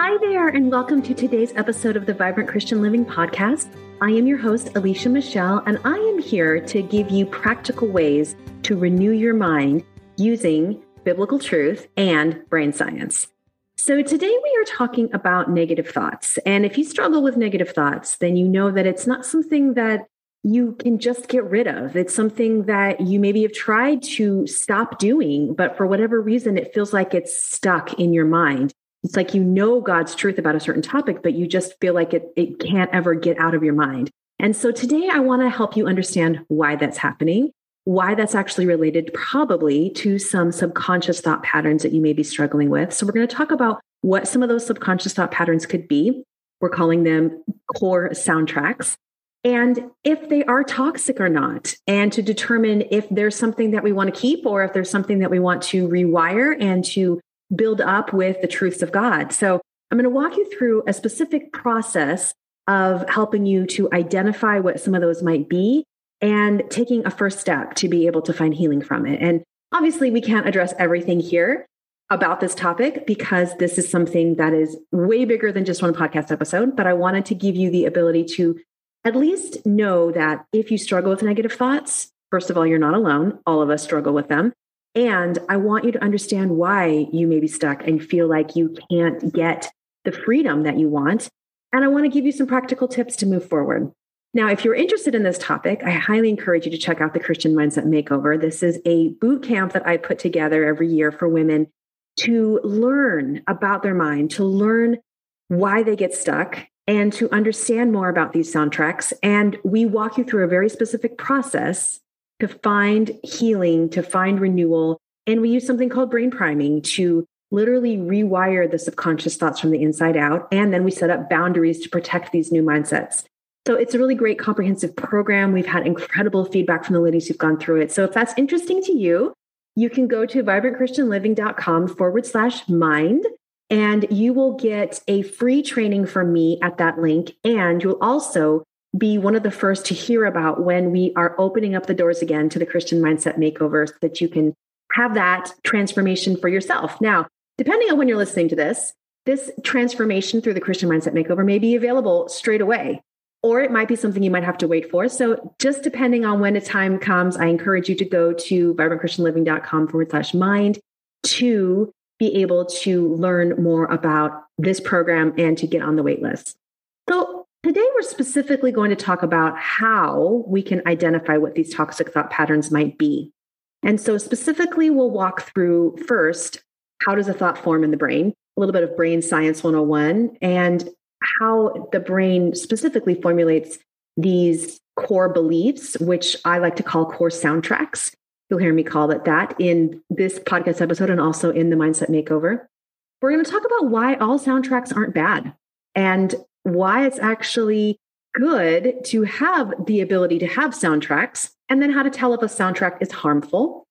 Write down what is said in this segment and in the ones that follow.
Hi there, and welcome to today's episode of the Vibrant Christian Living Podcast. I am your host, Alicia Michelle, and I am here to give you practical ways to renew your mind using biblical truth and brain science. So, today we are talking about negative thoughts. And if you struggle with negative thoughts, then you know that it's not something that you can just get rid of. It's something that you maybe have tried to stop doing, but for whatever reason, it feels like it's stuck in your mind. It's like you know God's truth about a certain topic, but you just feel like it, it can't ever get out of your mind. And so today I want to help you understand why that's happening, why that's actually related probably to some subconscious thought patterns that you may be struggling with. So we're going to talk about what some of those subconscious thought patterns could be. We're calling them core soundtracks and if they are toxic or not, and to determine if there's something that we want to keep or if there's something that we want to rewire and to build up with the truths of God. So I'm going to walk you through a specific process of helping you to identify what some of those might be and taking a first step to be able to find healing from it. And obviously, we can't address everything here about this topic because this is something that is way bigger than just one podcast episode. But I wanted to give you the ability to at least know that if you struggle with negative thoughts, first of all, you're not alone. All of us struggle with them. And I want you to understand why you may be stuck and feel like you can't get the freedom that you want. And I want to give you some practical tips to move forward. Now, if you're interested in this topic, I highly encourage you to check out the Christian Mindset Makeover. This is a boot camp that I put together every year for women to learn about their mind, to learn why they get stuck, and to understand more about these soundtracks. And we walk you through a very specific process to find healing, to find renewal. And we use something called brain priming to literally rewire the subconscious thoughts from the inside out. And then we set up boundaries to protect these new mindsets. So it's a really great comprehensive program. We've had incredible feedback from the ladies who've gone through it. So if that's interesting to you, you can go to vibrantchristianliving.com forward slash mind and you will get a free training from me at that link. And you'll also be one of the first to hear about when we are opening up the doors again to the Christian Mindset Makeover so that you can have that transformation for yourself. Now, depending on when you're listening to this, this transformation through the Christian Mindset Makeover may be available straight away, or it might be something you might have to wait for. So, just depending on when the time comes, I encourage you to go to vibrantchristianliving.com forward slash mind to be able to learn more about this program and to get on the wait list. So, today we're specifically going to talk about how we can identify what these toxic thought patterns might be. And so, specifically, we'll walk through first how does a thought form in the brain, a little bit of brain science 101, and how the brain specifically formulates these core beliefs, which I like to call core soundtracks. You'll hear me call it that in this podcast episode and also in the Mindset Makeover. We're going to talk about why all soundtracks aren't bad and why it's actually good to have the ability to have soundtracks, and then how to tell if a soundtrack is harmful.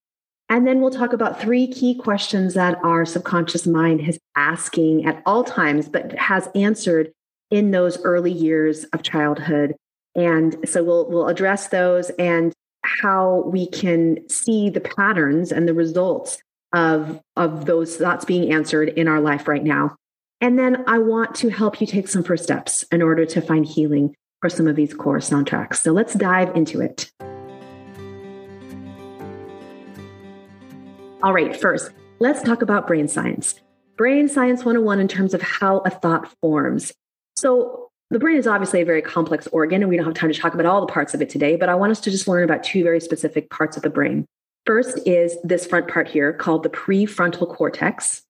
And then we'll talk about three key questions that our subconscious mind is asking at all times, but has answered in those early years of childhood. And so we'll we'll address those and how we can see the patterns and the results of, of those thoughts being answered in our life right now. And then I want to help you take some first steps in order to find healing for some of these core soundtracks. So let's dive into it. All right, first, let's talk about brain science. Brain Science 101 in terms of how a thought forms. So, the brain is obviously a very complex organ, and we don't have time to talk about all the parts of it today, but I want us to just learn about two very specific parts of the brain. First is this front part here called the prefrontal cortex.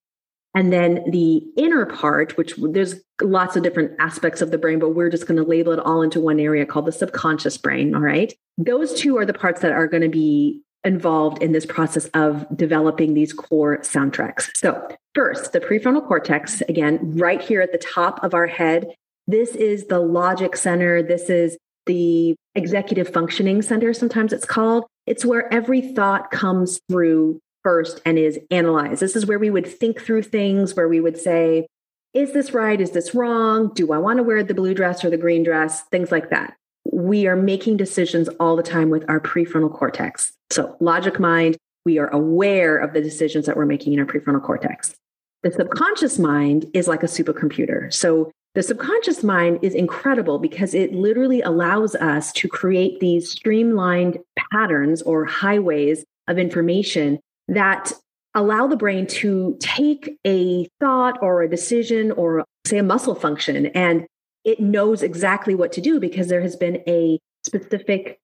And then the inner part, which there's lots of different aspects of the brain, but we're just going to label it all into one area called the subconscious brain. All right. Those two are the parts that are going to be involved in this process of developing these core soundtracks. So, first, the prefrontal cortex, again, right here at the top of our head, this is the logic center. This is the executive functioning center, sometimes it's called. It's where every thought comes through first and is analyzed. This is where we would think through things, where we would say, is this right? Is this wrong? Do I want to wear the blue dress or the green dress? Things like that. We are making decisions all the time with our prefrontal cortex. So, logic mind, we are aware of the decisions that we're making in our prefrontal cortex. The subconscious mind is like a supercomputer. So the subconscious mind is incredible because it literally allows us to create these streamlined patterns or highways of information that allow the brain to take a thought or a decision or say a muscle function and it knows exactly what to do because there has been a specific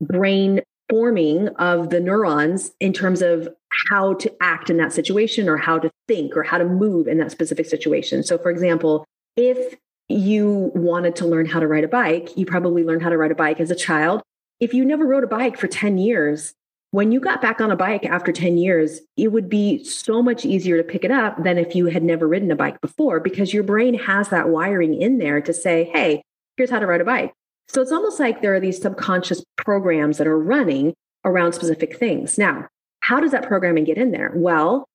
brain forming of the neurons in terms of how to act in that situation or how to think or how to move in that specific situation. So, for example, if you wanted to learn how to ride a bike, you probably learned how to ride a bike as a child. If you never rode a bike for 10 years, when you got back on a bike after 10 years, it would be so much easier to pick it up than if you had never ridden a bike before because your brain has that wiring in there to say, hey, here's how to ride a bike. So it's almost like there are these subconscious programs that are running around specific things. Now, how does that programming get in there? Well,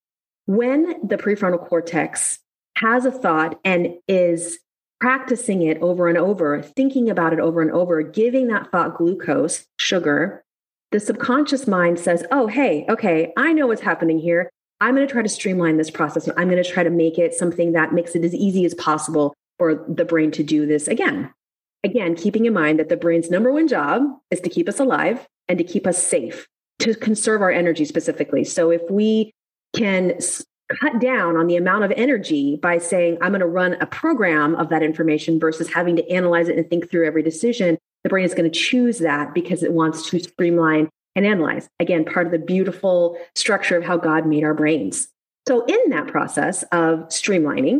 when the prefrontal cortex has a thought and is practicing it over and over, thinking about it over and over, giving that thought glucose, sugar, the subconscious mind says, oh, hey, okay, I know what's happening here. I'm going to try to streamline this process. I'm going to try to make it something that makes it as easy as possible for the brain to do this again. Again, keeping in mind that the brain's number one job is to keep us alive and to keep us safe, to conserve our energy specifically. So if we can cut down on the amount of energy by saying, I'm going to run a program of that information versus having to analyze it and think through every decision, the brain is going to choose that because it wants to streamline and analyze. Again, part of the beautiful structure of how God made our brains. So, in that process of streamlining,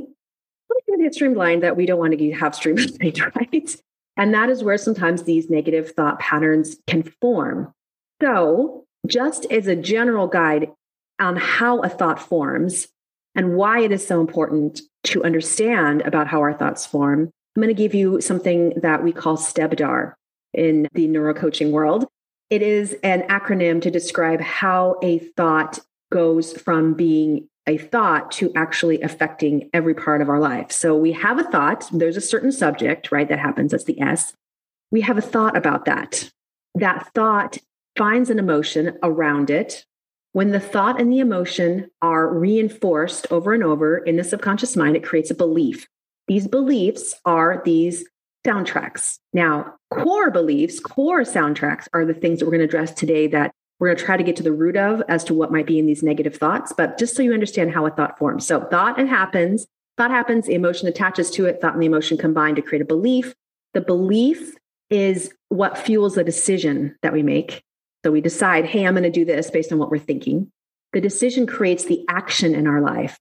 what going to get streamlined that we don't want to have streamlined, right? And that is where sometimes these negative thought patterns can form. So, just as a general guide on how a thought forms and why it is so important to understand about how our thoughts form, I'm going to give you something that we call STEBDAR in the neurocoaching world. It is an acronym to describe how a thought goes from being a thought to actually affecting every part of our life. So we have a thought, there's a certain subject, right? That happens, that's the S. We have a thought about that. That thought finds an emotion around it. When the thought and the emotion are reinforced over and over in the subconscious mind, it creates a belief. These beliefs are these soundtracks. Now, core beliefs, core soundtracks are the things that we're going to address today that we're going to try to get to the root of as to what might be in these negative thoughts. But just so you understand how a thought forms. So, thought and happens, thought happens, the emotion attaches to it, thought and the emotion combine to create a belief. The belief is what fuels the decision that we make. So, we decide, hey, I'm going to do this based on what we're thinking. The decision creates the action in our life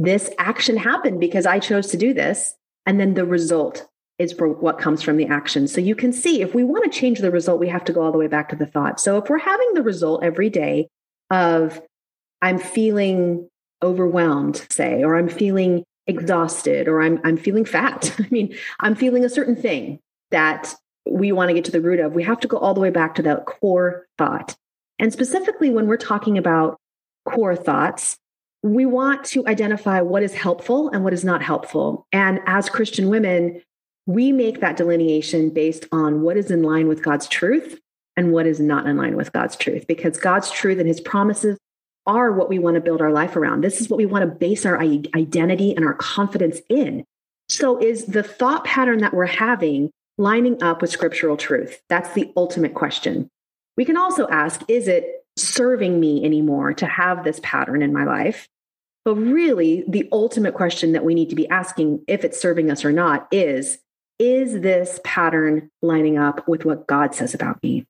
this action happened because I chose to do this. And then the result is for what comes from the action. So you can see if we want to change the result, we have to go all the way back to the thought. So if we're having the result every day of I'm feeling overwhelmed, say, or I'm feeling exhausted, or I'm I'm feeling fat. I mean, I'm feeling a certain thing that we want to get to the root of. We have to go all the way back to that core thought. And specifically when we're talking about core thoughts, we want to identify what is helpful and what is not helpful. And as Christian women, we make that delineation based on what is in line with God's truth and what is not in line with God's truth, because God's truth and his promises are what we want to build our life around. This is what we want to base our identity and our confidence in. So, is the thought pattern that we're having lining up with scriptural truth? That's the ultimate question. We can also ask, is it serving me anymore to have this pattern in my life. But really, the ultimate question that we need to be asking, if it's serving us or not, is Is this pattern lining up with what God says about me?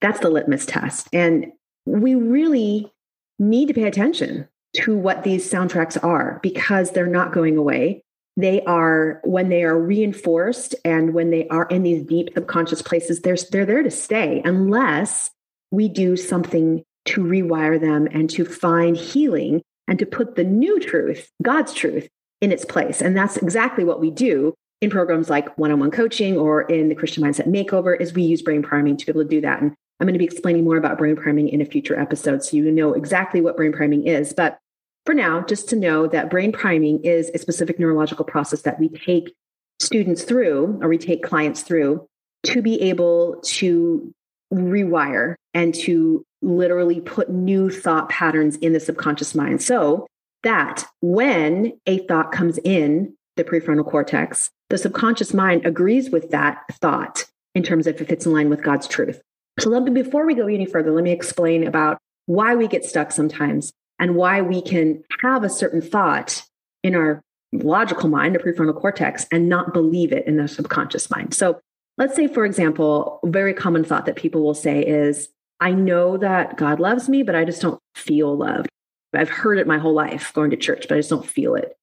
That's the litmus test. And we really need to pay attention to what these soundtracks are because they're not going away. They are, when they are reinforced and when they are in these deep subconscious places, they're, they're there to stay unless we do something to rewire them and to find healing and to put the new truth, God's truth, in its place. And that's exactly what we do in programs like one-on-one coaching or in the Christian Mindset Makeover is we use brain priming to be able to do that. And I'm going to be explaining more about brain priming in a future episode so you know exactly what brain priming is. But for now, just to know that brain priming is a specific neurological process that we take students through or we take clients through to be able to rewire and to literally put new thought patterns in the subconscious mind. So that when a thought comes in the prefrontal cortex, the subconscious mind agrees with that thought in terms of if it's in line with God's truth. So let me, before we go any further, let me explain about why we get stuck sometimes and why we can have a certain thought in our logical mind, the prefrontal cortex, and not believe it in the subconscious mind. So let's say, for example, a very common thought that people will say is, I know that God loves me, but I just don't feel loved. I've heard it my whole life going to church, but I just don't feel it.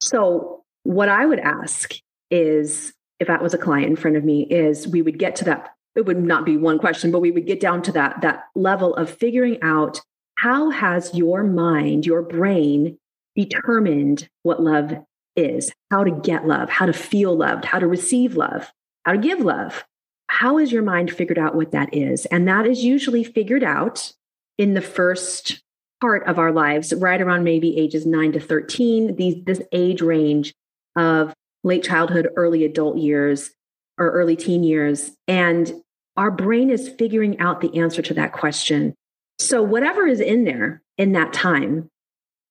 So, what I would ask is if that was a client in front of me, is we would get to that. It would not be one question, but we would get down to that, that level of figuring out how has your mind, your brain determined what love is, how to get love, how to feel loved, how to receive love, how to give love. How has your mind figured out what that is? And that is usually figured out in the first part of our lives, right around maybe ages nine to 13, these, this age range of late childhood, early adult years, or early teen years. And our brain is figuring out the answer to that question. So, whatever is in there in that time,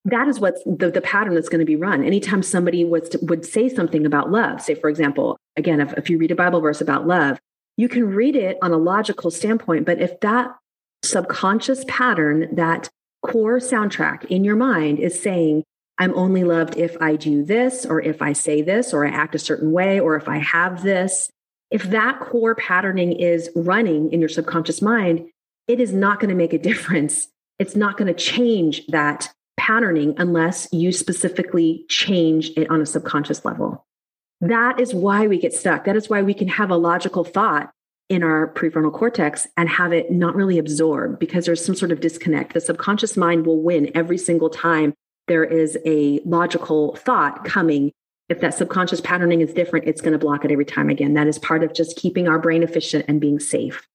that is what's the, the pattern that's going to be run. Anytime somebody was to, would say something about love, say, for example, again, if, if you read a Bible verse about love, you can read it on a logical standpoint. But if that subconscious pattern, that core soundtrack in your mind is saying, I'm only loved if I do this, or if I say this, or I act a certain way, or if I have this. If that core patterning is running in your subconscious mind, it is not going to make a difference. It's not going to change that patterning unless you specifically change it on a subconscious level. That is why we get stuck. That is why we can have a logical thought in our prefrontal cortex and have it not really absorb because there's some sort of disconnect. The subconscious mind will win every single time there is a logical thought coming. If that subconscious patterning is different, it's going to block it every time again. That is part of just keeping our brain efficient and being safe.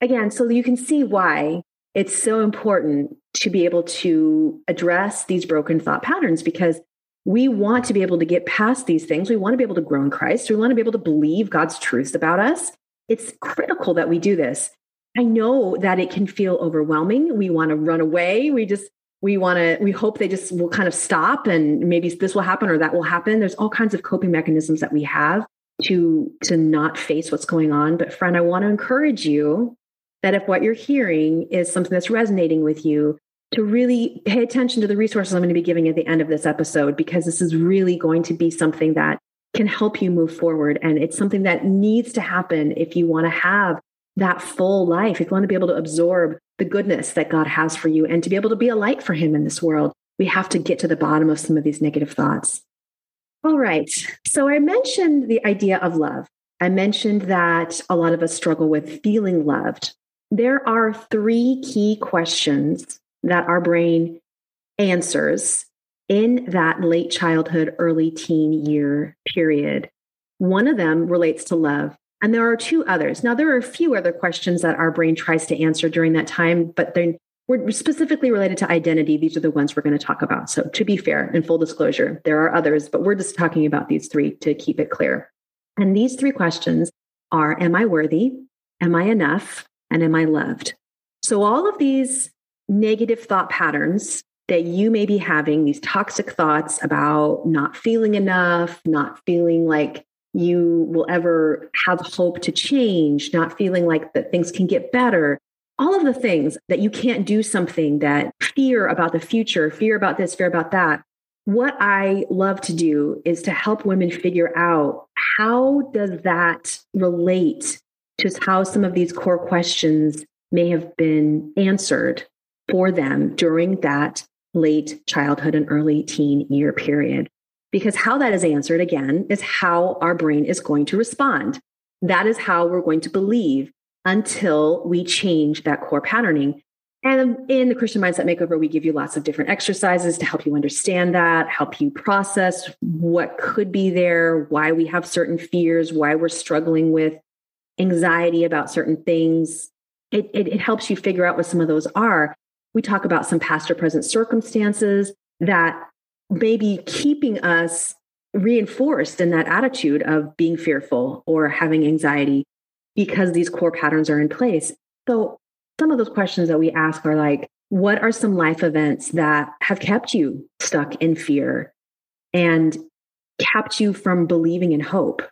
Again, so you can see why it's so important to be able to address these broken thought patterns because we want to be able to get past these things. We want to be able to grow in Christ. We want to be able to believe God's truths about us. It's critical that we do this. I know that it can feel overwhelming. We want to run away. We just, we want to, we hope they just will kind of stop and maybe this will happen or that will happen. There's all kinds of coping mechanisms that we have to to not face what's going on but friend i want to encourage you that if what you're hearing is something that's resonating with you, to really pay attention to the resources I'm going to be giving at the end of this episode, because this is really going to be something that can help you move forward. And it's something that needs to happen if you want to have that full life, if you want to be able to absorb the goodness that God has for you and to be able to be a light for Him in this world. We have to get to the bottom of some of these negative thoughts. All right. So I mentioned the idea of love. I mentioned that a lot of us struggle with feeling loved. There are three key questions that our brain answers in that late childhood, early teen year period. One of them relates to love, and there are two others. Now, there are a few other questions that our brain tries to answer during that time, but they are specifically related to identity. These are the ones we're going to talk about. So, to be fair and full disclosure, there are others, but we're just talking about these three to keep it clear. And these three questions are Am I worthy? Am I enough? And am I loved? So, all of these negative thought patterns that you may be having, these toxic thoughts about not feeling enough, not feeling like you will ever have hope to change, not feeling like that things can get better, all of the things that you can't do something, that fear about the future, fear about this, fear about that. What I love to do is to help women figure out how does that relate just how some of these core questions may have been answered for them during that late childhood and early teen year period. Because how that is answered, again, is how our brain is going to respond. That is how we're going to believe until we change that core patterning. And in the Christian Mindset Makeover, we give you lots of different exercises to help you understand that, help you process what could be there, why we have certain fears, why we're struggling with anxiety about certain things. It, it, it helps you figure out what some of those are. We talk about some past or present circumstances that may be keeping us reinforced in that attitude of being fearful or having anxiety because these core patterns are in place. So, some of those questions that we ask are like, what are some life events that have kept you stuck in fear and kept you from believing in hope?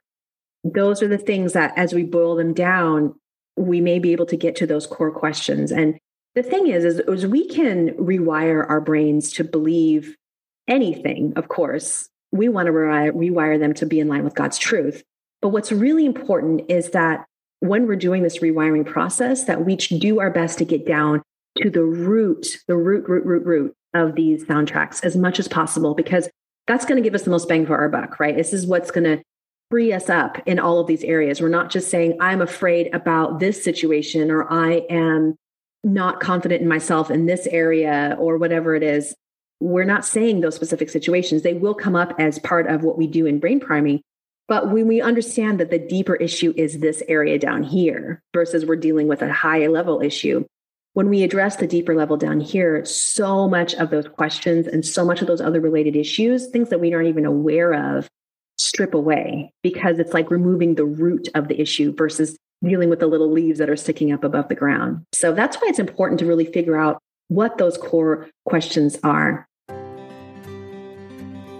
Those are the things that, as we boil them down, we may be able to get to those core questions. And the thing is, is, is we can rewire our brains to believe anything, of course. We want to re- rewire them to be in line with God's truth. But what's really important is that when we're doing this rewiring process, that we do our best to get down to the root, the root, root, root, root of these soundtracks as much as possible, because that's going to give us the most bang for our buck, right? This is what's going to free us up in all of these areas. We're not just saying, I'm afraid about this situation or I am not confident in myself in this area or whatever it is. We're not saying those specific situations. They will come up as part of what we do in brain priming. But when we understand that the deeper issue is this area down here versus we're dealing with a high level issue, when we address the deeper level down here, so much of those questions and so much of those other related issues, things that we aren't even aware of, strip away because it's like removing the root of the issue versus dealing with the little leaves that are sticking up above the ground. So that's why it's important to really figure out what those core questions are.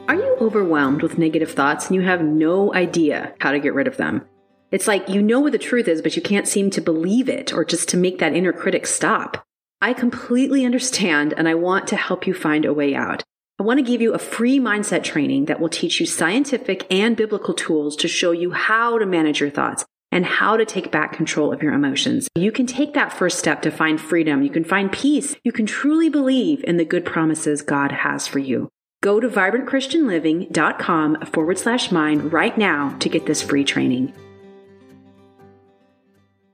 Are you overwhelmed with negative thoughts and you have no idea how to get rid of them? It's like you know what the truth is, but you can't seem to believe it or just to make that inner critic stop. I completely understand and I want to help you find a way out. I want to give you a free mindset training that will teach you scientific and biblical tools to show you how to manage your thoughts and how to take back control of your emotions. You can take that first step to find freedom. You can find peace. You can truly believe in the good promises God has for you. Go to vibrantchristianliving.com forward slash mind right now to get this free training.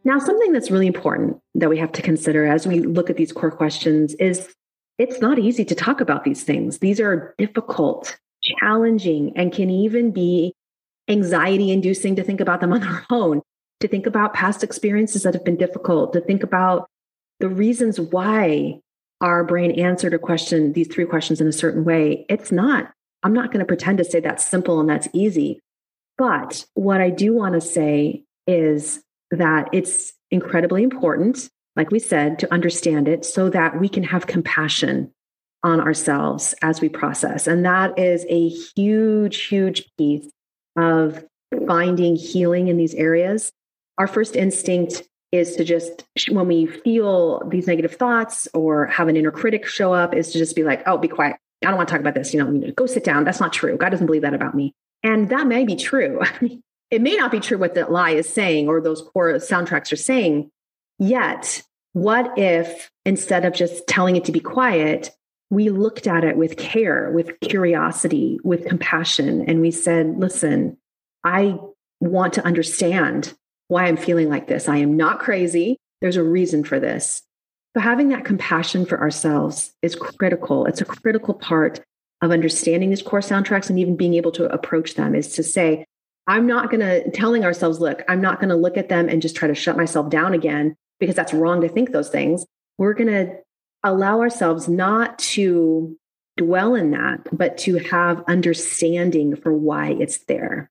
Now, something that's really important that we have to consider as we look at these core questions is it's not easy to talk about these things. These are difficult, challenging, and can even be anxiety inducing to think about them on their own, to think about past experiences that have been difficult, to think about the reasons why our brain answered a question, these three questions in a certain way. It's not, I'm not going to pretend to say that's simple and that's easy. But what I do want to say is that it's incredibly important, like we said, to understand it so that we can have compassion on ourselves as we process. And that is a huge, huge piece of finding healing in these areas. Our first instinct is to just, when we feel these negative thoughts or have an inner critic show up, is to just be like, oh, be quiet. I don't want to talk about this. You know, go sit down. That's not true. God doesn't believe that about me. And that may be true. it may not be true what the lie is saying or those core soundtracks are saying. Yet, what if instead of just telling it to be quiet, we looked at it with care, with curiosity, with compassion, and we said, listen, I want to understand why I'm feeling like this. I am not crazy. There's a reason for this. So, having that compassion for ourselves is critical. It's a critical part of understanding these core soundtracks and even being able to approach them is to say, I'm not going to, telling ourselves, look, I'm not going to look at them and just try to shut myself down again because that's wrong to think those things. We're going to allow ourselves not to dwell in that, but to have understanding for why it's there.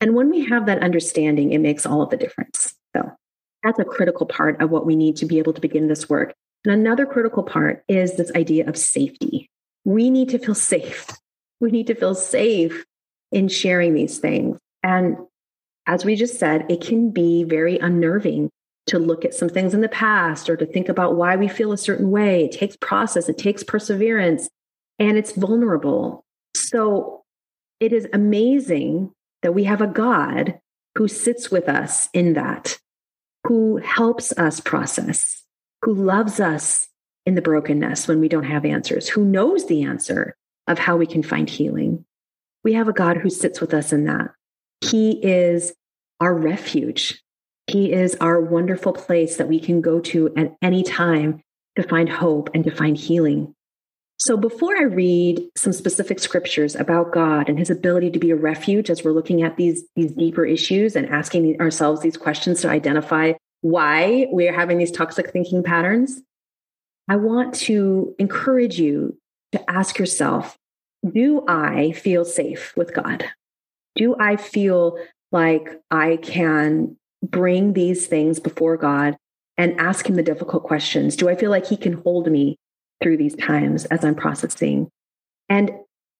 And when we have that understanding, it makes all of the difference. So that's a critical part of what we need to be able to begin this work. And another critical part is this idea of safety. We need to feel safe. We need to feel safe in sharing these things. And as we just said, it can be very unnerving to look at some things in the past or to think about why we feel a certain way. It takes process, it takes perseverance, and it's vulnerable. So it is amazing that we have a God who sits with us in that, who helps us process, who loves us in the brokenness when we don't have answers, who knows the answer of how we can find healing. We have a God who sits with us in that. He is our refuge. He is our wonderful place that we can go to at any time to find hope and to find healing. So, before I read some specific scriptures about God and his ability to be a refuge as we're looking at these, these deeper issues and asking ourselves these questions to identify why we are having these toxic thinking patterns, I want to encourage you to ask yourself Do I feel safe with God? Do I feel like I can bring these things before God and ask Him the difficult questions? Do I feel like He can hold me through these times as I'm processing? And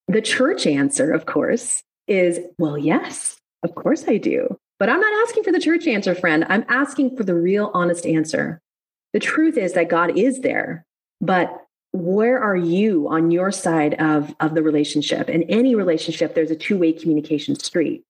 the church answer, of course, is well, yes, of course I do. But I'm not asking for the church answer, friend. I'm asking for the real, honest answer. The truth is that God is there, but where are you on your side of, of the relationship? In any relationship, there's a two way communication street.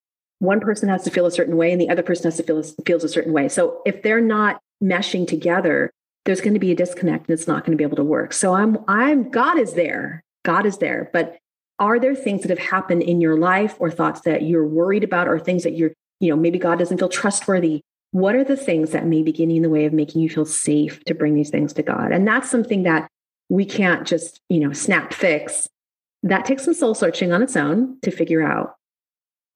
One person has to feel a certain way, and the other person has to feel feels a certain way. So if they're not meshing together, there's going to be a disconnect, and it's not going to be able to work. So I'm I'm God is there, God is there, but are there things that have happened in your life or thoughts that you're worried about or things that you're you know maybe god doesn't feel trustworthy? What are the things that may be getting in the way of making you feel safe to bring these things to god? And that's something that we can't just you know snap fix. That takes some soul searching on its own to figure out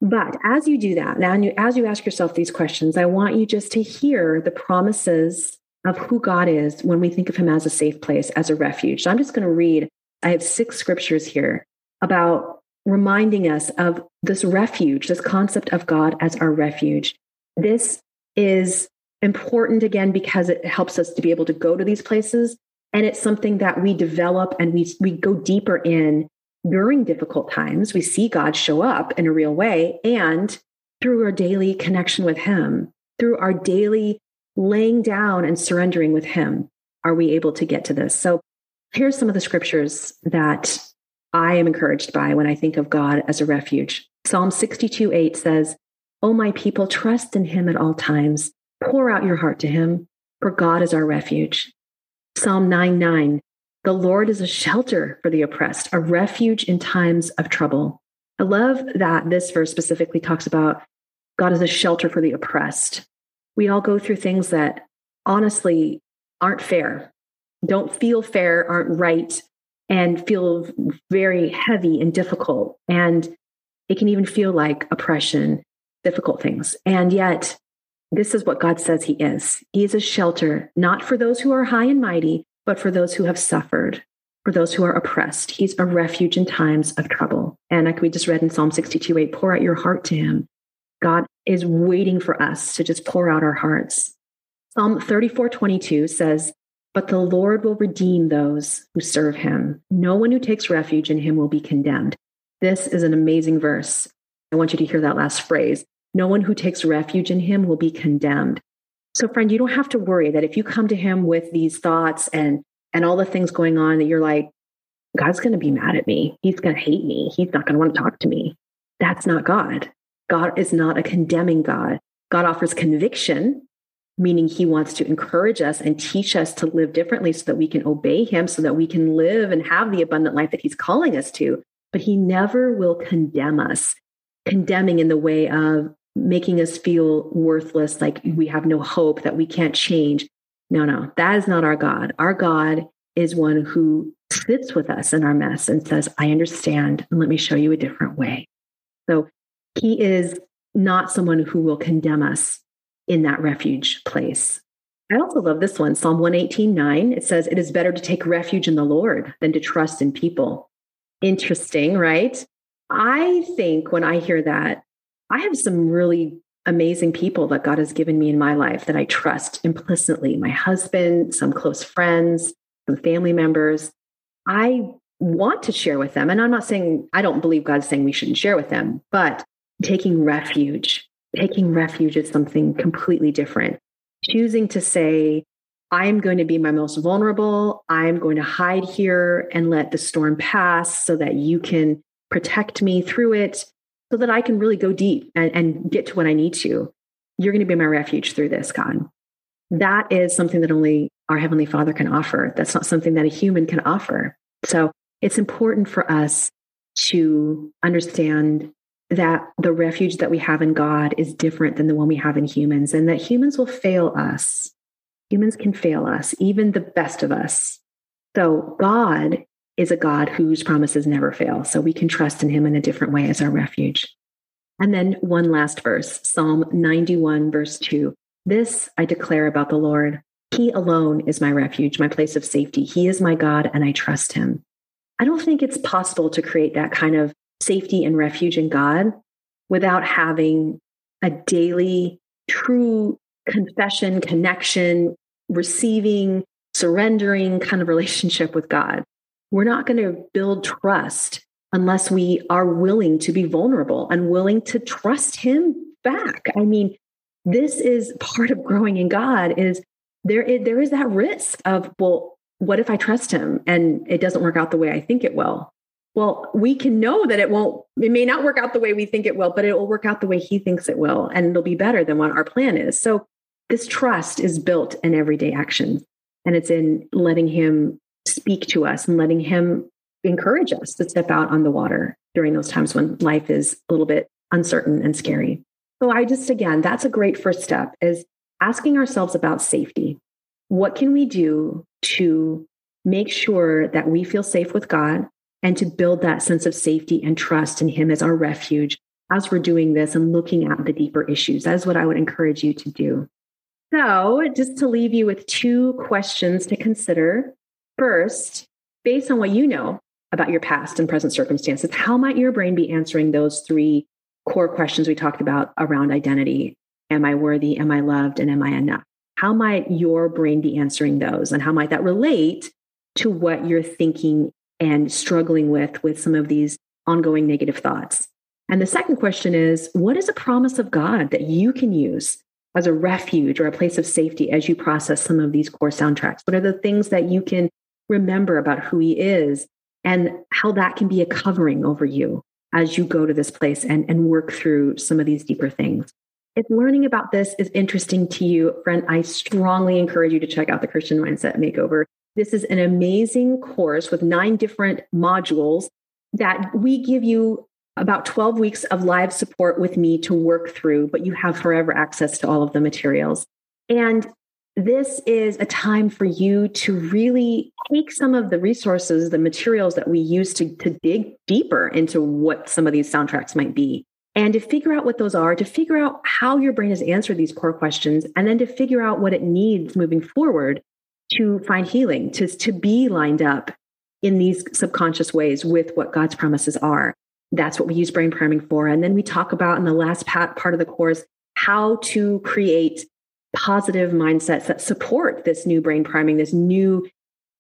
but as you do that now as you ask yourself these questions i want you just to hear the promises of who god is when we think of him as a safe place as a refuge so i'm just going to read i have six scriptures here about reminding us of this refuge, this concept of God as our refuge. This is important again because it helps us to be able to go to these places. And it's something that we develop and we, we go deeper in during difficult times. We see God show up in a real way and through our daily connection with Him, through our daily laying down and surrendering with Him, are we able to get to this. So here's some of the scriptures that I am encouraged by when I think of God as a refuge. Psalm 62 8 says, O my people, trust in him at all times. Pour out your heart to him, for God is our refuge. Psalm 9 9, the Lord is a shelter for the oppressed, a refuge in times of trouble. I love that this verse specifically talks about God is a shelter for the oppressed. We all go through things that honestly aren't fair, don't feel fair, aren't right, and feel very heavy and difficult. And it can even feel like oppression, difficult things. And yet, this is what God says He is He is a shelter, not for those who are high and mighty, but for those who have suffered, for those who are oppressed. He's a refuge in times of trouble. And like we just read in Psalm 62 8, pour out your heart to Him. God is waiting for us to just pour out our hearts. Psalm 34 22 says, but the Lord will redeem those who serve him. No one who takes refuge in him will be condemned. This is an amazing verse. I want you to hear that last phrase. No one who takes refuge in him will be condemned. So, friend, you don't have to worry that if you come to him with these thoughts and and all the things going on that you're like, God's going to be mad at me. He's going to hate me. He's not going to want to talk to me. That's not God. God is not a condemning God. God offers conviction meaning he wants to encourage us and teach us to live differently so that we can obey him, so that we can live and have the abundant life that he's calling us to. But he never will condemn us, condemning in the way of making us feel worthless, like we have no hope, that we can't change. No, no, that is not our God. Our God is one who sits with us in our mess and says, I understand, and let me show you a different way. So he is not someone who will condemn us in that refuge place. I also love this one, Psalm 118 9. It says, It is better to take refuge in the Lord than to trust in people. Interesting, right? I think when I hear that, I have some really amazing people that God has given me in my life that I trust implicitly my husband, some close friends, some family members. I want to share with them. And I'm not saying I don't believe God's saying we shouldn't share with them, but taking refuge taking refuge is something completely different. Choosing to say, I'm going to be my most vulnerable. I'm going to hide here and let the storm pass so that you can protect me through it, so that I can really go deep and, and get to what I need to. You're going to be my refuge through this, God. That is something that only our Heavenly Father can offer. That's not something that a human can offer. So it's important for us to understand that the refuge that we have in God is different than the one we have in humans, and that humans will fail us. Humans can fail us, even the best of us. So, God is a God whose promises never fail. So, we can trust in Him in a different way as our refuge. And then one last verse Psalm 91, verse 2. This I declare about the Lord. He alone is my refuge, my place of safety. He is my God, and I trust Him. I don't think it's possible to create that kind of safety and refuge in God without having a daily, true confession, connection, receiving, surrendering kind of relationship with God. We're not going to build trust unless we are willing to be vulnerable and willing to trust him back. I mean, this is part of growing in God is there is, there is that risk of well what if I trust him and it doesn't work out the way I think it will? Well, we can know that it won't, it may not work out the way we think it will, but it will work out the way he thinks it will. And it'll be better than what our plan is. So this trust is built in everyday action. And it's in letting him speak to us and letting him encourage us to step out on the water during those times when life is a little bit uncertain and scary. So I just, again, that's a great first step is asking ourselves about safety. What can we do to make sure that we feel safe with God and to build that sense of safety and trust in Him as our refuge as we're doing this and looking at the deeper issues? That is what I would encourage you to do. So, just to leave you with two questions to consider. First, based on what you know about your past and present circumstances, how might your brain be answering those three core questions we talked about around identity? Am I worthy? Am I loved? And am I enough? How might your brain be answering those? And how might that relate to what you're thinking and struggling with with some of these ongoing negative thoughts? And the second question is what is a promise of God that you can use as a refuge or a place of safety as you process some of these core soundtracks? What are the things that you can remember about who He is and how that can be a covering over you as you go to this place and, and work through some of these deeper things? If learning about this is interesting to you, friend, I strongly encourage you to check out the Christian Mindset Makeover. This is an amazing course with nine different modules that we give you about 12 weeks of live support with me to work through, but you have forever access to all of the materials. And this is a time for you to really take some of the resources, the materials that we use to, to dig deeper into what some of these soundtracks might be. And to figure out what those are, to figure out how your brain has answered these core questions, and then to figure out what it needs moving forward to find healing, to, to be lined up in these subconscious ways with what God's promises are. That's what we use brain priming for. And then we talk about in the last part of the course how to create positive mindsets that support this new brain priming, this new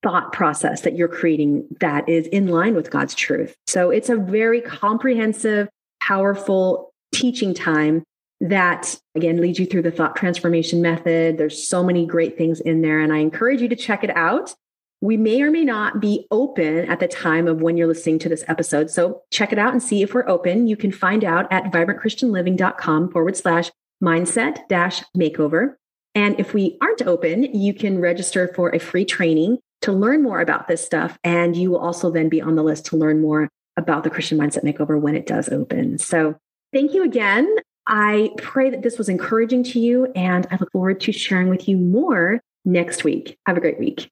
thought process that you're creating that is in line with God's truth. So it's a very comprehensive, powerful teaching time that again leads you through the thought transformation method. There's so many great things in there, and I encourage you to check it out. We may or may not be open at the time of when you're listening to this episode. So check it out and see if we're open. You can find out at vibrantchristianliving.com forward slash mindset dash makeover. And if we aren't open, you can register for a free training to learn more about this stuff. And you will also then be on the list to learn more about the Christian Mindset Makeover when it does open. So thank you again. I pray that this was encouraging to you, and I look forward to sharing with you more next week. Have a great week.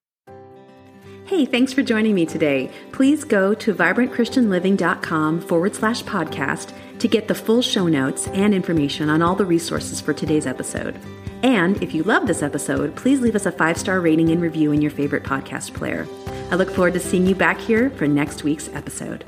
Hey, thanks for joining me today. Please go to vibrantchristianliving.com forward slash podcast to get the full show notes and information on all the resources for today's episode. And if you love this episode, please leave us a five star rating and review in your favorite podcast player. I look forward to seeing you back here for next week's episode.